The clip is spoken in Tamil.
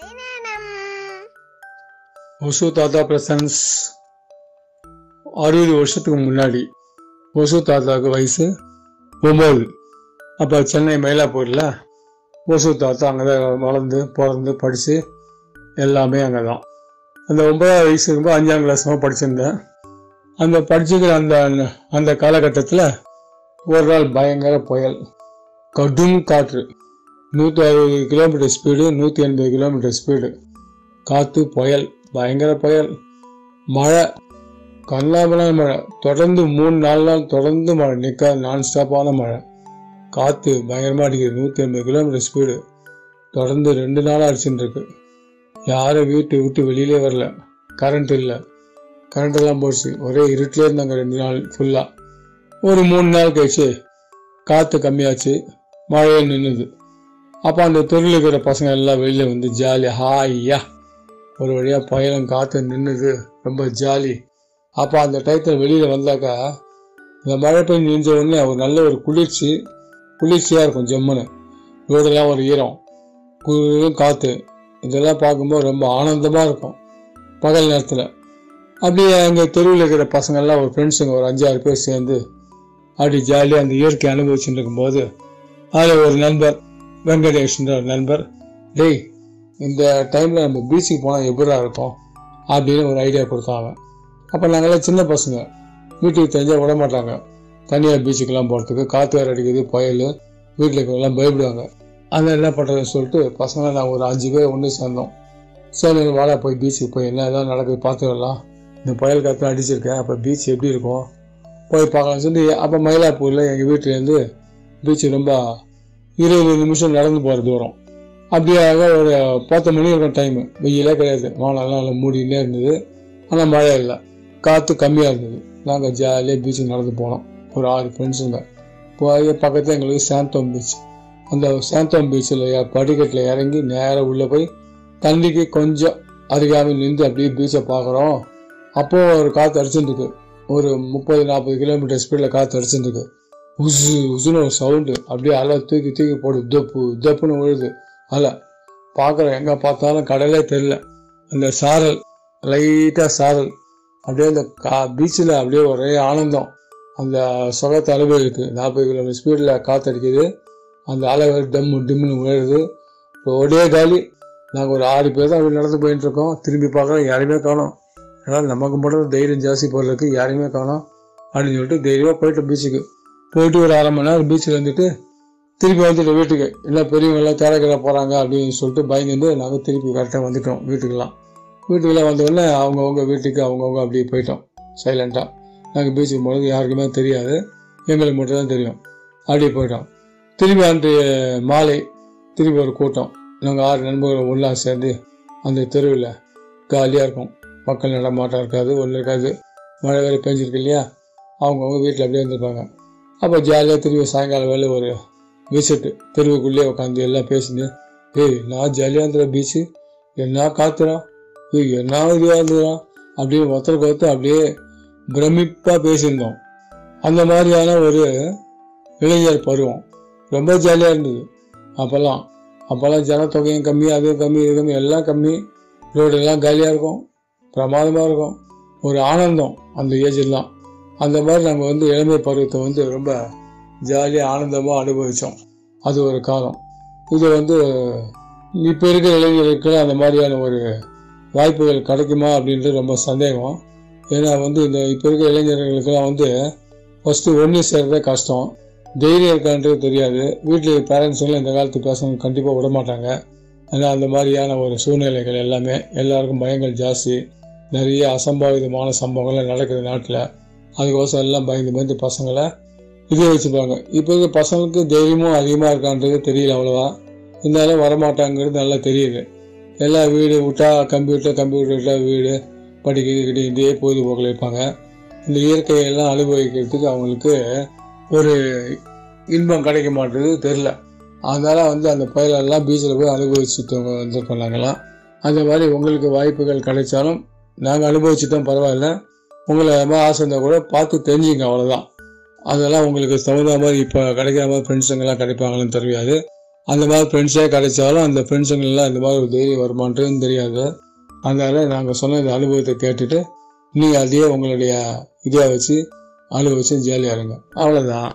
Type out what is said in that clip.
கதை ஒசு தாத்தா பிரசன்ஸ் அறுபது வருஷத்துக்கு முன்னாடி ஒசு தாத்தாவுக்கு வயசு ஒம்பது. அப்போ சென்னை மயிலாப்பூரில் ஒசு தாத்தா அங்கே தான் வளர்ந்து பிறந்து படித்து எல்லாமே அங்கே தான் அந்த ஒன்பதாவது வயசு இருக்கும்போது அஞ்சாம் கிளாஸ் தான் படிச்சிருந்தேன். அந்த படிச்சுக்கிற அந்த அந்த காலகட்டத்தில் ஒரு நாள் பயங்கர புயல் கடும் காற்று. நூற்றி அறுபது கிலோமீட்டர் ஸ்பீடு நூற்றி எண்பது கிலோமீட்டர் ஸ்பீடு காற்று புயல் பயங்கர புயல். மழை கல்லாமலாம் மழை. தொடர்ந்து மூணு நாலு நாள் தொடர்ந்து மழை. நிற்காது நான் ஸ்டாப்பான மழை. காற்று பயங்கரமாக அடிக்குது நூற்றி எண்பது கிலோமீட்டர் ஸ்பீடு தொடர்ந்து ரெண்டு நாளாக அடிச்சுட்டு இருக்கு யாரும் வீட்டை விட்டு வெளியிலே வரல. கரண்ட் இல்லை. கரண்டெல்லாம் போச்சு. ஒரே இருட்டிலே இருந்தாங்க ரெண்டு நாள் ஃபுல்லாக ஒரு மூணு நாள் கழிச்சு காற்று கம்மியாச்சு. மழையே நின்றுது அப்போ அந்த தெருவில் இருக்கிற பசங்க எல்லாம் வெளியில் வந்து ஜாலி ஹாய்யா ஒரு வழியாக பயணம் காற்று நின்றுது ரொம்ப ஜாலி அப்போ அந்த டயத்தில் வெளியில் வந்தாக்கா இந்த மழை பெய்ஞ்சு நின்ற உடனே ஒரு நல்ல ஒரு குளிர்ச்சி குளிர்ச்சியாக இருக்கும் ஜம்முன்னு. ரோடெல்லாம் ஒரு ஈரம் குளிரும் காற்று இதெல்லாம் பார்க்கும்போது ரொம்ப ஆனந்தமாக இருக்கும். பகல் நேரத்தில். அப்படியே அங்கே தெருவில் இருக்கிற பசங்கள்லாம் ஒரு ஃப்ரெண்ட்ஸுங்க ஒரு அஞ்சாறு பேர் சேர்ந்து அப்படி ஜாலியாக அந்த இயற்கை அனுபவிச்சுட்டு இருக்கும்போது அதில் ஒரு நண்பர் வெங்கடேஷ்ன்ற நண்பர். டேய் இந்த டைமில் நம்ம பீச்சுக்கு போனால் எப்படா இருப்போம் அப்படின்னு ஒரு ஐடியா கொடுத்தாங்க அப்போ நாங்கள்லாம் சின்ன பசங்க. வீட்டுக்கு தெரிஞ்சால் விட மாட்டாங்க. தனியார் பீச்சுக்கெல்லாம் போகிறதுக்கு காற்று வேறு அடிக்குது புயல். வீட்டில் இருக்கிறவங்களாம் பயப்படுவாங்க. அதனால் என்ன பண்ணுறதுன்னு சொல்லிட்டு பசங்களாம் நாங்கள் ஒரு அஞ்சு பேர் ஒன்று சேர்ந்தோம். சரி வாடா போய் பீச்சுக்கு போய் என்ன எதாவது நடக்குது பார்த்து வரலாம். இந்த புயல் காற்று அடிச்சிருக்கேன். அப்போ பீச் எப்படி இருக்கும்? போய் பார்க்கலாம்னு சொல்லி அப்போ மயிலாப்பூரில் எங்கள் வீட்டிலேருந்து பீச்சு ரொம்ப இருபது நிமிஷம் நடந்து போகிற தூரம். அப்படியாக ஒரு பத்து மணி இருக்கும் டைமு வெயிலே கிடையாது. வானம் நல்லா மூடினே இருந்தது. ஆனால் மழை இல்லை. காற்று கம்மியாக இருந்தது. நாங்கள் ஜாலியாக பீச்சுக்கு நடந்து போனோம். ஒரு ஆறு ஃப்ரெண்ட்ஸுங்க போய் பக்கத்தில் எங்களுக்கு சாந்தோம் பீச் அந்த சாந்தோம் பீச்சில் படிக்கட்டில் இறங்கி நேராக உள்ளே போய் தண்ணிக்கு கொஞ்சம் அருகாமல் நின்று அப்படியே பீச்சை பார்க்குறோம் அப்போது ஒரு காற்று அடிச்சுருக்கு ஒரு முப்பது நாற்பது கிலோமீட்டர் ஸ்பீடில் காற்று அடிச்சுருக்கு உசு உசுன்னு ஒரு சவுண்டு அப்படியே அலை தூக்கி தூக்கி போடு தப்பு தப்புன்னு விழுது. அலை. பார்க்குறோம் எங்கே பார்த்தாலும் கடலே தெரில அந்த சாரல் லைட்டாக சாரல். அப்படியே அந்த கா பீச்சில் அப்படியே ஒரே ஆனந்தம். அந்த சுகத்தை இருக்குது நாற்பது கிலோமீட்டர் ஸ்பீடில் காற்றடிக்குது அந்த அலை டம்மு டிம்னு விழுது. இப்போ ஒரே காலி. நாங்கள் ஒரு ஆறு பேர் தான் அப்படி நடந்து போயிட்டுருக்கோம் திரும்பி பார்க்குறோம் யாரையுமே காணோம். அதனால் நமக்கு மட்டும் தைரியம் ஜாஸ்தி போடுறதுக்கு யாரையுமே காணோம். அப்படின்னு சொல்லிட்டு தைரியமாக போயிட்டு பீச்சுக்கு போயிட்டு ஒரு அரை மணி நேரம் பீச்சில் இருந்துட்டு திருப்பி வந்துட்டு வீட்டுக்கு இல்லை பெரியவங்களாம் தேடக்கிற போகிறாங்க அப்படின்னு சொல்லிட்டு பயந்துட்டு நாங்கள் திருப்பி கரெக்டாக வந்துட்டோம் வீட்டுக்கெல்லாம். வீட்டுக்கெல்லாம் வந்த உடனே அவங்கவுங்க வீட்டுக்கு அவங்கவுங்க அப்படியே போயிட்டோம் சைலண்ட்டாக நாங்கள் பீச்சுக்கு போகிறது யாருக்குமே தெரியாது எங்களுக்கு மட்டும் தான் தெரியும். அப்படியே போயிட்டோம். திருப்பி அன்று மாலை திருப்பி ஒரு கூட்டம். நாங்கள் ஆறு நண்பர்கள் ஒன்றா சேர்ந்து அந்த தெருவில் காலியாக இருக்கும். மக்கள் நடமாட்டம் இருக்காது ஒன்றும் இருக்காது. மழை வேறு பெஞ்சிருக்கு இல்லையா? அவங்கவுங்க வீட்டில் அப்படியே வந்திருப்பாங்க அப்போ ஜாலியாக திரும்பி சாயங்காலம் வேலை ஒரு விசிட்டு தெருவுக்குள்ளேயே உட்காந்து எல்லாம் பேசிட்டு ஏய் நான் ஜாலியாக இருந்த பீச்சு. என்ன காத்துறான்? ஏய் என்ன இதுவாக இருந்துடா அப்படின்னு ஒருத்தருக்கு ஒருத்தர் அப்படியே பிரமிப்பாக பேசியிருந்தோம். அந்த மாதிரியான ஒரு இளைஞர் பருவம். ரொம்ப ஜாலியாக இருந்தது. அப்போல்லாம் அப்போல்லாம் ஜனத்தொகையும் கம்மி அதுவும் கம்மி இது கம்மி எல்லாம் கம்மி. ரோடு எல்லாம் காலியாக இருக்கும் பிரமாதமாக இருக்கும். ஒரு ஆனந்தம் அந்த ஏஜெல்லாம் அந்த மாதிரி நாங்கள் வந்து இளமை பருவத்தை வந்து ரொம்ப ஜாலியாக ஆனந்தமாக அனுபவித்தோம் அது ஒரு காலம். இது வந்து இப்போ இருக்கிற இளைஞர்களுக்கு அந்த மாதிரியான ஒரு வாய்ப்புகள் கிடைக்குமா அப்படின்றது ரொம்ப சந்தேகம். ஏன்னா வந்து இந்த இப்போ இருக்கிற இளைஞர்களுக்கெல்லாம் வந்து ஃபஸ்ட்டு ஒன்று சேர்றதே கஷ்டம். தைரியம் இருக்கான்றது தெரியாது. வீட்டில் பேரண்ட்ஸ் எல்லாம் இந்த காலத்து பசங்க கண்டிப்பாக விட மாட்டாங்க. ஏன்னா அந்த மாதிரியான ஒரு சூழ்நிலைகள் எல்லாமே எல்லாருக்கும் பயங்கள் ஜாஸ்தி. நிறைய அசம்பாவிதமான சம்பவங்கள்லாம் நடக்குது நாட்டில். அதுக்கோசம் எல்லாம் பயந்து பயந்து பசங்களை இதே வச்சுப்பாங்க இப்போ இருக்க பசங்களுக்கு தைரியமும் அதிகமாக இருக்கான்றது தெரியல அவ்வளோவா. இருந்தாலும் வரமாட்டாங்கிறது நல்லா தெரியுது. எல்லா வீடு விட்டா கம்ப்யூட்டர் கம்ப்யூட்டர் விட்டால் வீடு படிக்கிறது கிட்ட இதே பொழுதுபோக்கில் இருப்பாங்க. இந்த இயற்கையெல்லாம் அனுபவிக்கிறதுக்கு அவங்களுக்கு ஒரு இன்பம் கிடைக்க மாட்டேது தெரில அதனால் வந்து அந்த பயலெல்லாம் பீச்சில் போய் அனுபவிச்சுட்டு வந்திருக்கோம் நாங்களாம் அந்த மாதிரி உங்களுக்கு வாய்ப்புகள் கிடைச்சாலும் நாங்கள் அனுபவிச்சுட்டோம் பரவாயில்ல. உங்களை மாதிரி ஆசை இருந்தால் கூட பார்த்து தெரிஞ்சுங்க அவ்வளோதான் அதெல்லாம் உங்களுக்கு தகுந்த மாதிரி இப்போ கிடைக்கிற மாதிரி ஃப்ரெண்ட்ஸுங்கெல்லாம் கிடைப்பாங்கன்னு தெரியாது. அந்த மாதிரி ஃப்ரெண்ட்ஸே கிடைச்சாலும் அந்த ஃப்ரெண்ட்ஸுங்கெல்லாம் இந்த மாதிரி ஒரு தைரியம் வருமானதுன்னு தெரியாது. அதனால் நாங்கள் சொன்ன இந்த அனுபவத்தை கேட்டுட்டு நீங்கள் அதையே உங்களுடைய இதாக வச்சு அனுபவிச்சு ஜாலியாக இருங்க. அவ்வளோதான்